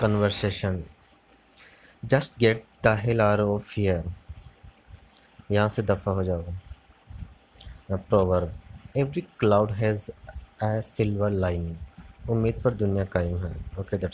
Conversation just get the hell are of fear यहाँ से दफ़ा हो जाओ। Proverb every cloud has a silver lining उम्मीद पर दुनिया कायम है। Okay that's